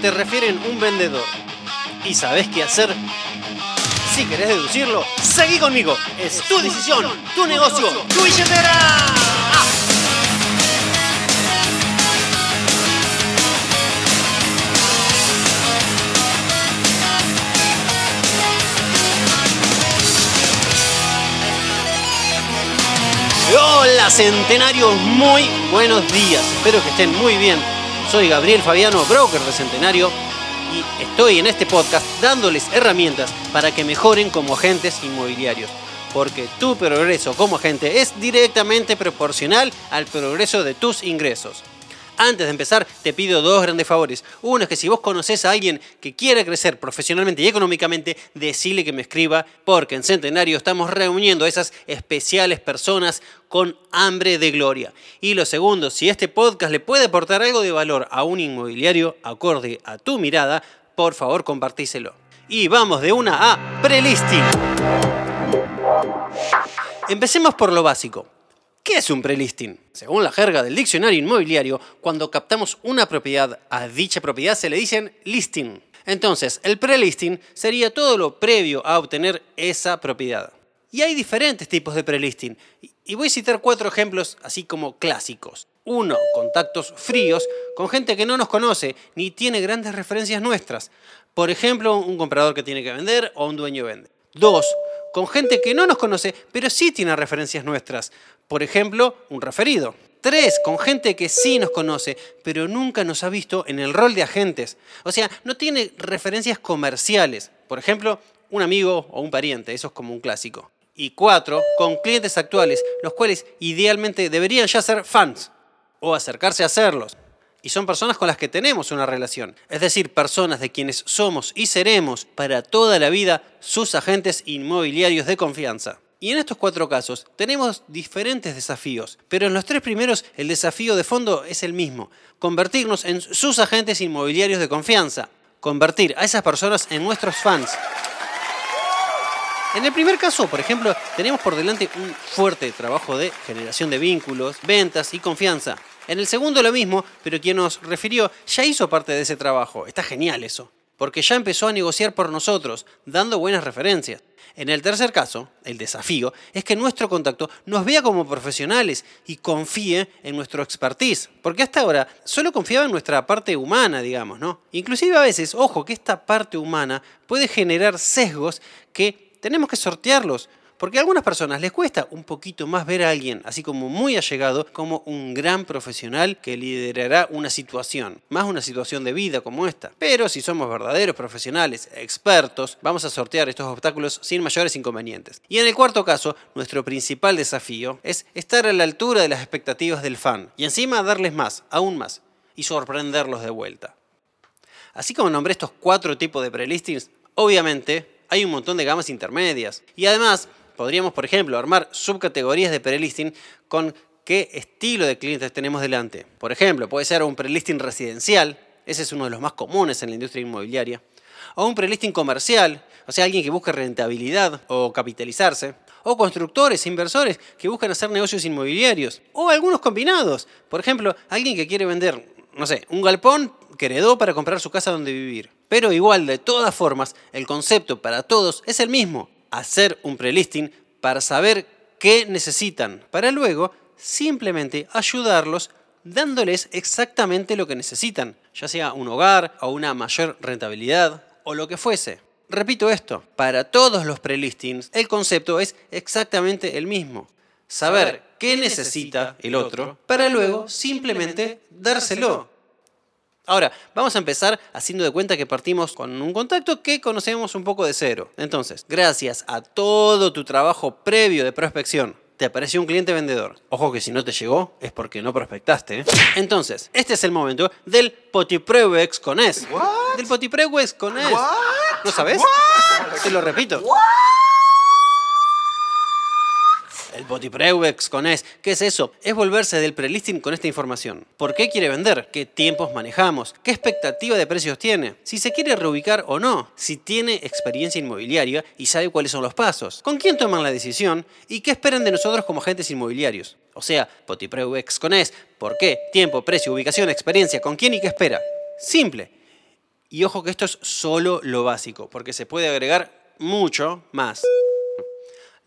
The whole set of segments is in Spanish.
te refieren un vendedor. ¿Y sabes qué hacer? Si querés deducirlo, seguí conmigo. Es tu decisión, tu negocio, tu billetera. Hola centenarios, muy buenos días. Espero que estén muy bien. Soy Gabriel Fabiano, broker de Centenario, y estoy en este podcast dándoles herramientas para que mejoren como agentes inmobiliarios. Porque tu progreso como agente es directamente proporcional al progreso de tus ingresos. Antes de empezar, te pido dos grandes favores. Uno es que si vos conoces a alguien que quiere crecer profesionalmente y económicamente, decile que me escriba, porque en Centenario estamos reuniendo a esas especiales personas con hambre de gloria. Y lo segundo, si este podcast le puede aportar algo de valor a un inmobiliario acorde a tu mirada, por favor compartíselo. Y vamos de una a prelisting. Empecemos por lo básico. ¿Qué es un prelisting? Según la jerga del diccionario inmobiliario, cuando captamos una propiedad, a dicha propiedad se le dicen listing. Entonces, el prelisting sería todo lo previo a obtener esa propiedad. Y hay diferentes tipos de prelisting. Y voy a citar cuatro ejemplos así como clásicos. Uno, contactos fríos con gente que no nos conoce ni tiene grandes referencias nuestras. Por ejemplo, un comprador que tiene que vender o un dueño vende. Dos, con gente que no nos conoce, pero sí tiene referencias nuestras. Por ejemplo, un referido. Tres, con gente que sí nos conoce, pero nunca nos ha visto en el rol de agentes. O sea, no tiene referencias comerciales. Por ejemplo, un amigo o un pariente, eso es como un clásico. Y cuatro, con clientes actuales, los cuales idealmente deberían ya ser fans o acercarse a serlos y son personas con las que tenemos una relación. Es decir, personas de quienes somos y seremos para toda la vida sus agentes inmobiliarios de confianza. Y en estos cuatro casos tenemos diferentes desafíos, pero en los tres primeros el desafío de fondo es el mismo, convertirnos en sus agentes inmobiliarios de confianza, convertir a esas personas en nuestros fans. En el primer caso, por ejemplo, tenemos por delante un fuerte trabajo de generación de vínculos, ventas y confianza. En el segundo lo mismo, pero quien nos refirió ya hizo parte de ese trabajo. Está genial eso, porque ya empezó a negociar por nosotros, dando buenas referencias. En el tercer caso, el desafío es que nuestro contacto nos vea como profesionales y confíe en nuestro expertise, porque hasta ahora solo confiaba en nuestra parte humana, digamos, ¿no? Inclusive a veces, ojo, que esta parte humana puede generar sesgos que tenemos que sortearlos, porque a algunas personas les cuesta un poquito más ver a alguien, así como muy allegado, como un gran profesional que liderará una situación, más una situación de vida como esta. Pero si somos verdaderos profesionales, expertos, vamos a sortear estos obstáculos sin mayores inconvenientes. Y en el cuarto caso, nuestro principal desafío es estar a la altura de las expectativas del fan y encima darles más, aún más, y sorprenderlos de vuelta. Así como nombré estos cuatro tipos de prelistings, obviamente hay un montón de gamas intermedias. Y además, Podríamos, por ejemplo, armar subcategorías de prelisting con qué estilo de clientes tenemos delante. Por ejemplo, puede ser un prelisting residencial, ese es uno de los más comunes en la industria inmobiliaria, o un prelisting comercial, o sea, alguien que busca rentabilidad o capitalizarse, o constructores, inversores que buscan hacer negocios inmobiliarios, o algunos combinados, por ejemplo, alguien que quiere vender, no sé, un galpón que heredó para comprar su casa donde vivir. Pero igual, de todas formas, el concepto para todos es el mismo, hacer un prelisting para saber qué necesitan, para luego simplemente ayudarlos dándoles exactamente lo que necesitan, ya sea un hogar o una mayor rentabilidad o lo que fuese. Repito esto, para todos los prelistings el concepto es exactamente el mismo. Saber qué necesita el otro para luego simplemente dárselo. Ahora, vamos a empezar haciendo de cuenta que partimos con un contacto que conocemos un poco de cero. Entonces, gracias a todo tu trabajo previo de prospección, te apareció un cliente vendedor. Ojo que si no te llegó es porque no prospectaste. ¿eh? Entonces, este es el momento del potipreuex con es. Del potipreuex con es. ¿No sabes? Te lo repito. El Botipreuex con. ¿Qué es eso? Es volverse del prelisting con esta información. ¿Por qué quiere vender? ¿Qué tiempos manejamos? ¿Qué expectativa de precios tiene? Si se quiere reubicar o no. Si tiene experiencia inmobiliaria y sabe cuáles son los pasos. ¿Con quién toman la decisión? ¿Y qué esperan de nosotros como agentes inmobiliarios? O sea, Botipreuex con es. ¿Por qué? Tiempo, precio, ubicación, experiencia. ¿Con quién y qué espera? Simple. Y ojo que esto es solo lo básico, porque se puede agregar mucho más.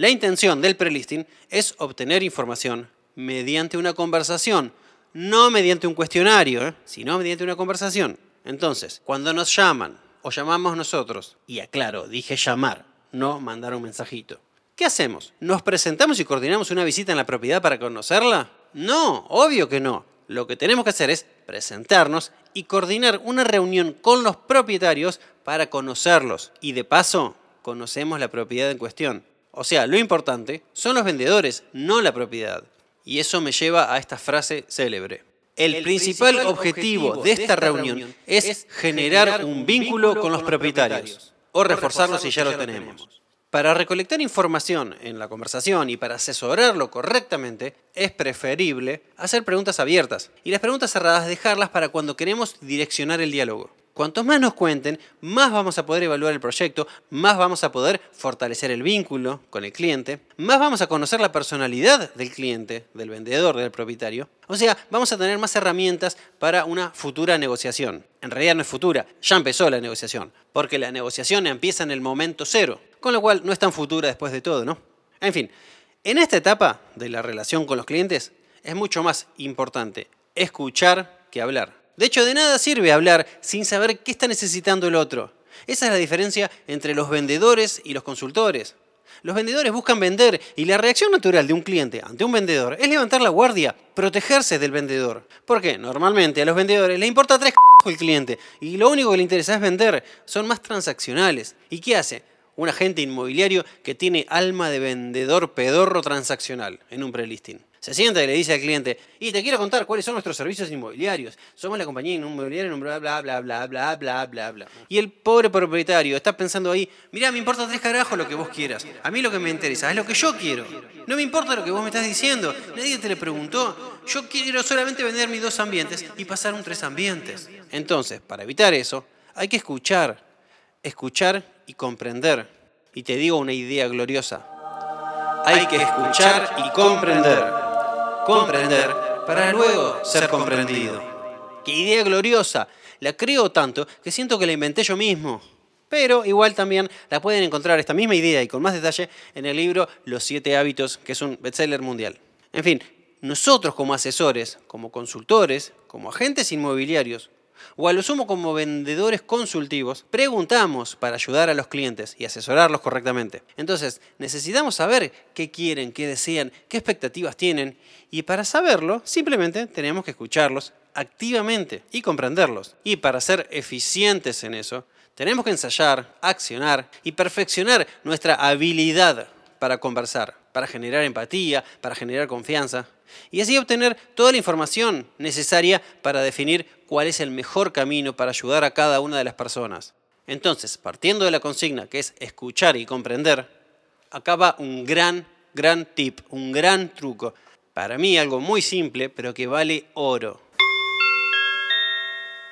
La intención del prelisting es obtener información mediante una conversación, no mediante un cuestionario, sino mediante una conversación. Entonces, cuando nos llaman o llamamos nosotros, y aclaro, dije llamar, no mandar un mensajito. ¿Qué hacemos? ¿Nos presentamos y coordinamos una visita en la propiedad para conocerla? No, obvio que no. Lo que tenemos que hacer es presentarnos y coordinar una reunión con los propietarios para conocerlos. Y de paso, conocemos la propiedad en cuestión. O sea, lo importante son los vendedores, no la propiedad. Y eso me lleva a esta frase célebre. El, principal, objetivo, de esta, reunión, es generar un vínculo con los propietarios o reforzarlo si ya lo tenemos. Para recolectar información en la conversación y para asesorarlo correctamente, es preferible hacer preguntas abiertas y las preguntas cerradas dejarlas para cuando queremos direccionar el diálogo. Cuanto más nos cuenten, más vamos a poder evaluar el proyecto, más vamos a poder fortalecer el vínculo con el cliente, más vamos a conocer la personalidad del cliente, del vendedor, del propietario. O sea, vamos a tener más herramientas para una futura negociación. En realidad no es futura, ya empezó la negociación, porque la negociación empieza en el momento cero, con lo cual no es tan futura después de todo, ¿no? En fin, en esta etapa de la relación con los clientes es mucho más importante escuchar que hablar. De hecho, de nada sirve hablar sin saber qué está necesitando el otro. Esa es la diferencia entre los vendedores y los consultores. Los vendedores buscan vender y la reacción natural de un cliente ante un vendedor es levantar la guardia, protegerse del vendedor. Porque normalmente a los vendedores les importa tres c el cliente y lo único que le interesa es vender. Son más transaccionales. ¿Y qué hace? Un agente inmobiliario que tiene alma de vendedor pedorro transaccional en un prelisting. Se sienta y le dice al cliente, y te quiero contar cuáles son nuestros servicios inmobiliarios. Somos la compañía inmobiliaria bla, bla, bla, bla, bla, bla, bla, bla. Y el pobre propietario está pensando ahí, mira, me importa tres carajos lo que vos quieras. A mí lo que me interesa es lo que yo quiero. No me importa lo que vos me estás diciendo. Nadie te le preguntó. Yo quiero solamente vender mis dos ambientes y pasar un tres ambientes. Entonces, para evitar eso, hay que escuchar. Escuchar y comprender. Y te digo una idea gloriosa. Hay que escuchar y comprender comprender para luego ser comprendido. ¡Qué idea gloriosa! La creo tanto que siento que la inventé yo mismo. Pero igual también la pueden encontrar esta misma idea y con más detalle en el libro Los siete hábitos, que es un bestseller mundial. En fin, nosotros como asesores, como consultores, como agentes inmobiliarios, o a lo sumo como vendedores consultivos, preguntamos para ayudar a los clientes y asesorarlos correctamente. Entonces, necesitamos saber qué quieren, qué desean, qué expectativas tienen y para saberlo, simplemente tenemos que escucharlos activamente y comprenderlos. Y para ser eficientes en eso, tenemos que ensayar, accionar y perfeccionar nuestra habilidad para conversar, para generar empatía, para generar confianza y así obtener toda la información necesaria para definir cuál es el mejor camino para ayudar a cada una de las personas. Entonces, partiendo de la consigna que es escuchar y comprender, acaba un gran, gran tip, un gran truco. Para mí algo muy simple, pero que vale oro.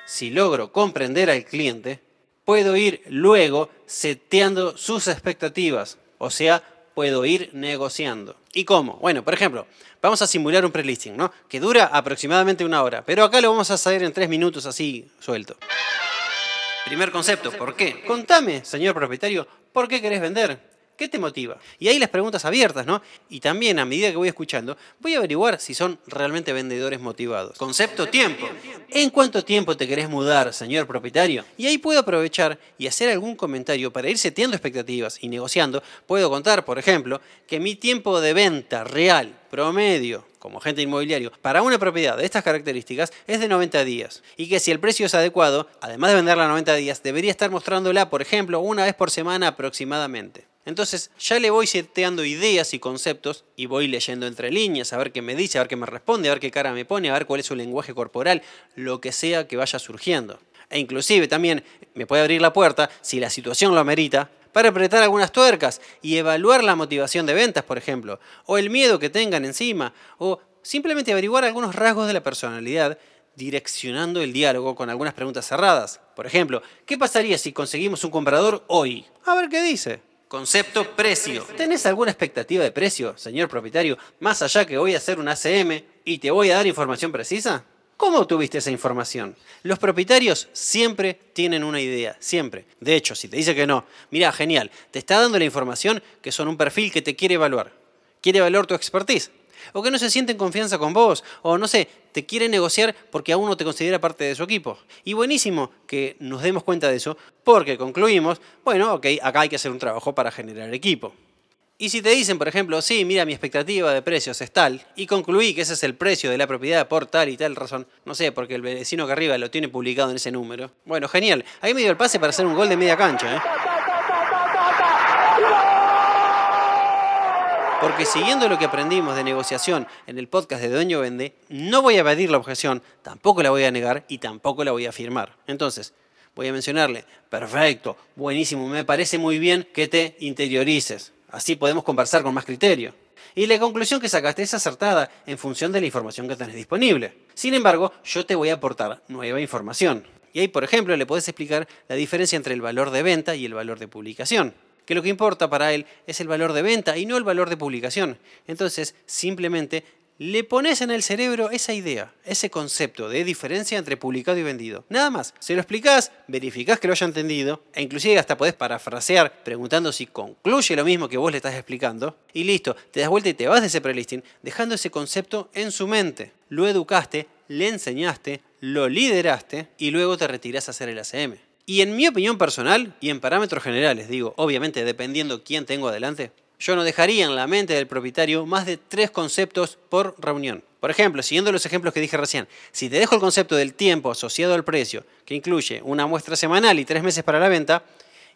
Si logro comprender al cliente, puedo ir luego seteando sus expectativas, o sea, puedo ir negociando. ¿Y cómo? Bueno, por ejemplo, vamos a simular un prelisting, ¿no? Que dura aproximadamente una hora, pero acá lo vamos a hacer en tres minutos así suelto. Primer concepto, ¿por qué? Contame, señor propietario, ¿por qué querés vender? ¿Qué te motiva? Y ahí las preguntas abiertas, ¿no? Y también a medida que voy escuchando, voy a averiguar si son realmente vendedores motivados. Concepto tiempo. ¿En cuánto tiempo te querés mudar, señor propietario? Y ahí puedo aprovechar y hacer algún comentario para ir seteando expectativas y negociando. Puedo contar, por ejemplo, que mi tiempo de venta real, promedio, como agente inmobiliario, para una propiedad de estas características es de 90 días. Y que si el precio es adecuado, además de venderla a 90 días, debería estar mostrándola, por ejemplo, una vez por semana aproximadamente. Entonces ya le voy seteando ideas y conceptos y voy leyendo entre líneas, a ver qué me dice, a ver qué me responde, a ver qué cara me pone, a ver cuál es su lenguaje corporal, lo que sea que vaya surgiendo. E inclusive también me puede abrir la puerta, si la situación lo amerita, para apretar algunas tuercas y evaluar la motivación de ventas, por ejemplo, o el miedo que tengan encima, o simplemente averiguar algunos rasgos de la personalidad direccionando el diálogo con algunas preguntas cerradas. Por ejemplo, ¿qué pasaría si conseguimos un comprador hoy? A ver qué dice. Concepto precio. ¿Tenés alguna expectativa de precio, señor propietario, más allá que voy a hacer un ACM y te voy a dar información precisa? ¿Cómo obtuviste esa información? Los propietarios siempre tienen una idea, siempre. De hecho, si te dice que no, mira, genial, te está dando la información que son un perfil que te quiere evaluar. Quiere evaluar tu expertise. O que no se siente en confianza con vos. O no sé, te quiere negociar porque aún no te considera parte de su equipo. Y buenísimo que nos demos cuenta de eso porque concluimos, bueno, ok, acá hay que hacer un trabajo para generar equipo. Y si te dicen, por ejemplo, sí, mira, mi expectativa de precios es tal, y concluí que ese es el precio de la propiedad por tal y tal razón, no sé, porque el vecino que arriba lo tiene publicado en ese número. Bueno, genial. Ahí me dio el pase para hacer un gol de media cancha, ¿eh? Porque siguiendo lo que aprendimos de negociación en el podcast de Dueño Vende, no voy a evadir la objeción, tampoco la voy a negar y tampoco la voy a afirmar. Entonces, voy a mencionarle, perfecto, buenísimo, me parece muy bien que te interiorices. Así podemos conversar con más criterio. Y la conclusión que sacaste es acertada en función de la información que tenés disponible. Sin embargo, yo te voy a aportar nueva información. Y ahí, por ejemplo, le podés explicar la diferencia entre el valor de venta y el valor de publicación. Que lo que importa para él es el valor de venta y no el valor de publicación. Entonces, simplemente le pones en el cerebro esa idea, ese concepto de diferencia entre publicado y vendido. Nada más. Se lo explicás, verificás que lo haya entendido, e inclusive hasta podés parafrasear preguntando si concluye lo mismo que vos le estás explicando, y listo, te das vuelta y te vas de ese prelisting, dejando ese concepto en su mente. Lo educaste, le enseñaste, lo lideraste, y luego te retirás a hacer el ACM. Y en mi opinión personal, y en parámetros generales, digo, obviamente dependiendo quién tengo adelante, yo no dejaría en la mente del propietario más de tres conceptos por reunión. Por ejemplo, siguiendo los ejemplos que dije recién, si te dejo el concepto del tiempo asociado al precio, que incluye una muestra semanal y tres meses para la venta,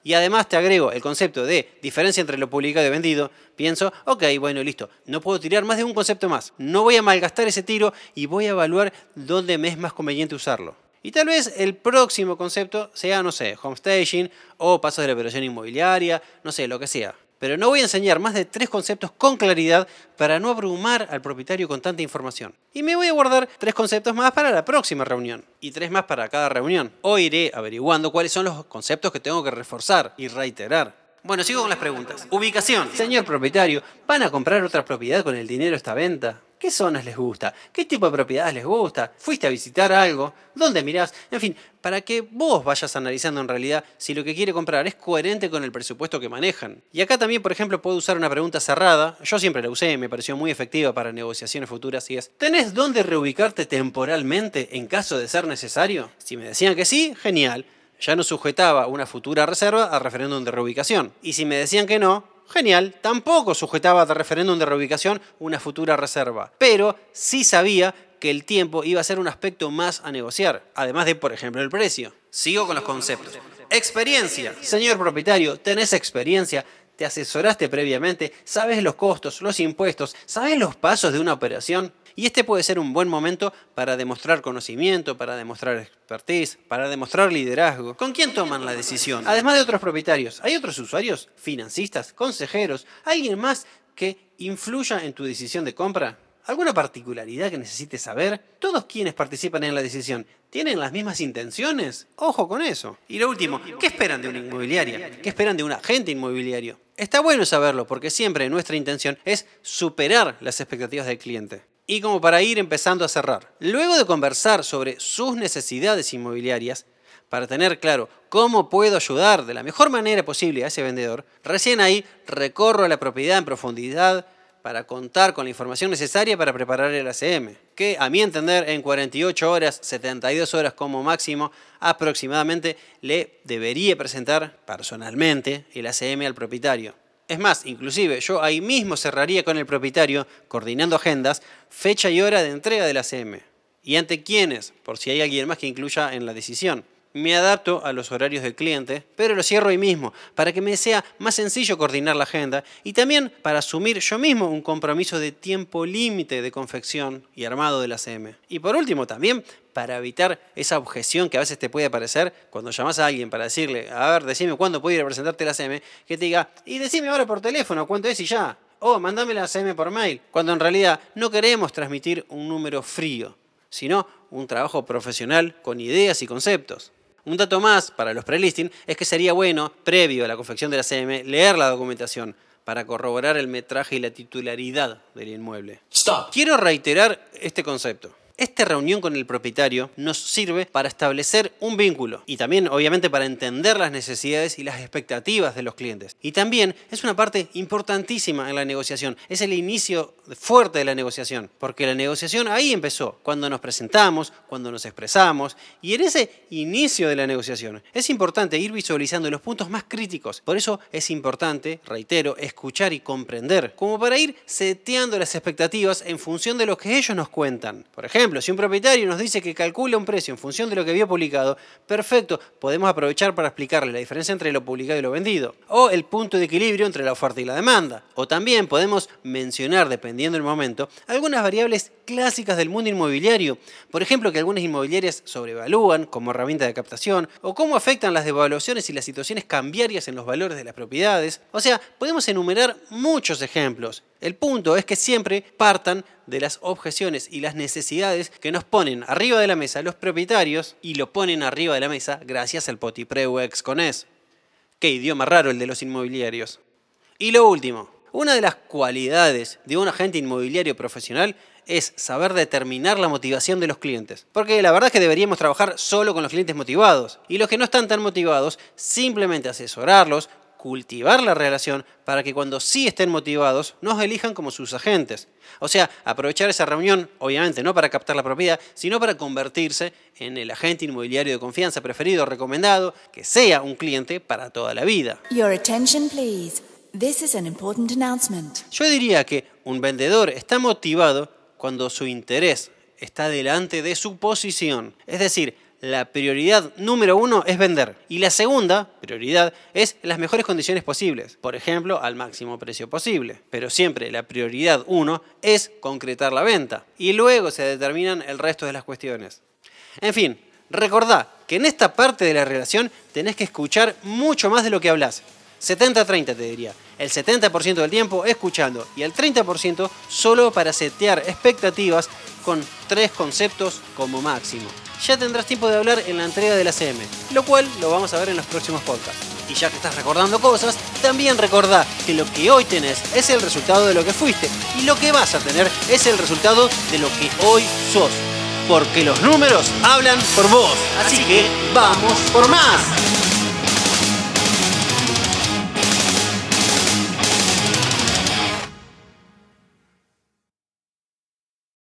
y además te agrego el concepto de diferencia entre lo publicado y vendido, pienso, ok, bueno, listo, no puedo tirar más de un concepto más, no voy a malgastar ese tiro y voy a evaluar dónde me es más conveniente usarlo. Y tal vez el próximo concepto sea, no sé, home staging o pasos de la operación inmobiliaria, no sé, lo que sea pero no voy a enseñar más de tres conceptos con claridad para no abrumar al propietario con tanta información. Y me voy a guardar tres conceptos más para la próxima reunión y tres más para cada reunión. Hoy iré averiguando cuáles son los conceptos que tengo que reforzar y reiterar. Bueno, sigo con las preguntas. Ubicación. Señor propietario, ¿van a comprar otra propiedad con el dinero esta venta? ¿Qué zonas les gusta? ¿Qué tipo de propiedades les gusta? ¿Fuiste a visitar algo? ¿Dónde mirás? En fin, para que vos vayas analizando en realidad si lo que quiere comprar es coherente con el presupuesto que manejan. Y acá también, por ejemplo, puedo usar una pregunta cerrada. Yo siempre la usé me pareció muy efectiva para negociaciones futuras y es, ¿tenés dónde reubicarte temporalmente en caso de ser necesario? Si me decían que sí, genial. Ya no sujetaba una futura reserva a referéndum de reubicación. Y si me decían que no, Genial, tampoco sujetaba de referéndum de reubicación una futura reserva, pero sí sabía que el tiempo iba a ser un aspecto más a negociar, además de, por ejemplo, el precio. Sigo con los conceptos. Experiencia. Señor propietario, tenés experiencia, te asesoraste previamente, sabes los costos, los impuestos, sabes los pasos de una operación. Y este puede ser un buen momento para demostrar conocimiento, para demostrar expertise, para demostrar liderazgo. ¿Con quién toman la decisión? Además de otros propietarios, ¿hay otros usuarios? ¿Financistas? ¿Consejeros? ¿Alguien más que influya en tu decisión de compra? ¿Alguna particularidad que necesites saber? ¿Todos quienes participan en la decisión tienen las mismas intenciones? Ojo con eso. Y lo último, ¿qué esperan de una inmobiliaria? ¿Qué esperan de un agente inmobiliario? Está bueno saberlo porque siempre nuestra intención es superar las expectativas del cliente. Y como para ir empezando a cerrar, luego de conversar sobre sus necesidades inmobiliarias, para tener claro cómo puedo ayudar de la mejor manera posible a ese vendedor, recién ahí recorro la propiedad en profundidad para contar con la información necesaria para preparar el ACM, que a mi entender en 48 horas, 72 horas como máximo, aproximadamente le debería presentar personalmente el ACM al propietario. Es más, inclusive yo ahí mismo cerraría con el propietario, coordinando agendas, fecha y hora de entrega del ACM. ¿Y ante quiénes? Por si hay alguien más que incluya en la decisión me adapto a los horarios del cliente, pero lo cierro ahí mismo, para que me sea más sencillo coordinar la agenda y también para asumir yo mismo un compromiso de tiempo límite de confección y armado de la CM. Y por último, también para evitar esa objeción que a veces te puede aparecer cuando llamas a alguien para decirle, a ver, decime cuándo puedo ir a presentarte la CM, que te diga, y decime ahora por teléfono cuánto es y ya. O mandame la CM por mail, cuando en realidad no queremos transmitir un número frío, sino un trabajo profesional con ideas y conceptos. Un dato más para los prelisting es que sería bueno, previo a la confección de la CM, leer la documentación para corroborar el metraje y la titularidad del inmueble. Quiero reiterar este concepto. Es Esta reunión con el propietario nos sirve para establecer un vínculo y también obviamente para entender las necesidades y las expectativas de los clientes. Y también es una parte importantísima en la negociación, es el inicio fuerte de la negociación, porque la negociación ahí empezó, cuando nos presentamos, cuando nos expresamos y en ese inicio de la negociación es importante ir visualizando los puntos más críticos. Por eso es importante, reitero, escuchar y comprender, como para ir seteando las expectativas en función de lo que ellos nos cuentan. Por ejemplo, si un propietario nos dice que calcula un precio en función de lo que había publicado, perfecto, podemos aprovechar para explicarle la diferencia entre lo publicado y lo vendido, o el punto de equilibrio entre la oferta y la demanda. O también podemos mencionar, dependiendo del momento, algunas variables clásicas del mundo inmobiliario. Por ejemplo, que algunas inmobiliarias sobrevalúan como herramienta de captación, o cómo afectan las devaluaciones y las situaciones cambiarias en los valores de las propiedades. O sea, podemos enumerar muchos ejemplos. El punto es que siempre partan de las objeciones y las necesidades que nos ponen arriba de la mesa los propietarios y lo ponen arriba de la mesa gracias al Potipreu ex Cones. Qué idioma raro el de los inmobiliarios. Y lo último, una de las cualidades de un agente inmobiliario profesional es saber determinar la motivación de los clientes. Porque la verdad es que deberíamos trabajar solo con los clientes motivados. Y los que no están tan motivados, simplemente asesorarlos, cultivar la relación para que cuando sí estén motivados nos elijan como sus agentes. O sea, aprovechar esa reunión, obviamente no para captar la propiedad, sino para convertirse en el agente inmobiliario de confianza preferido, recomendado, que sea un cliente para toda la vida. Your attention, please. This is an important announcement. Yo diría que un vendedor está motivado cuando su interés está delante de su posición. Es decir, la prioridad número uno es vender. Y la segunda prioridad es las mejores condiciones posibles. Por ejemplo, al máximo precio posible. Pero siempre la prioridad uno es concretar la venta. Y luego se determinan el resto de las cuestiones. En fin, recordá que en esta parte de la relación tenés que escuchar mucho más de lo que hablas. 70-30 te diría. El 70% del tiempo escuchando y el 30% solo para setear expectativas con tres conceptos como máximo ya tendrás tiempo de hablar en la entrega de la CM, lo cual lo vamos a ver en los próximos podcasts. Y ya que estás recordando cosas, también recordá que lo que hoy tenés es el resultado de lo que fuiste y lo que vas a tener es el resultado de lo que hoy sos. Porque los números hablan por vos. Así que vamos por más.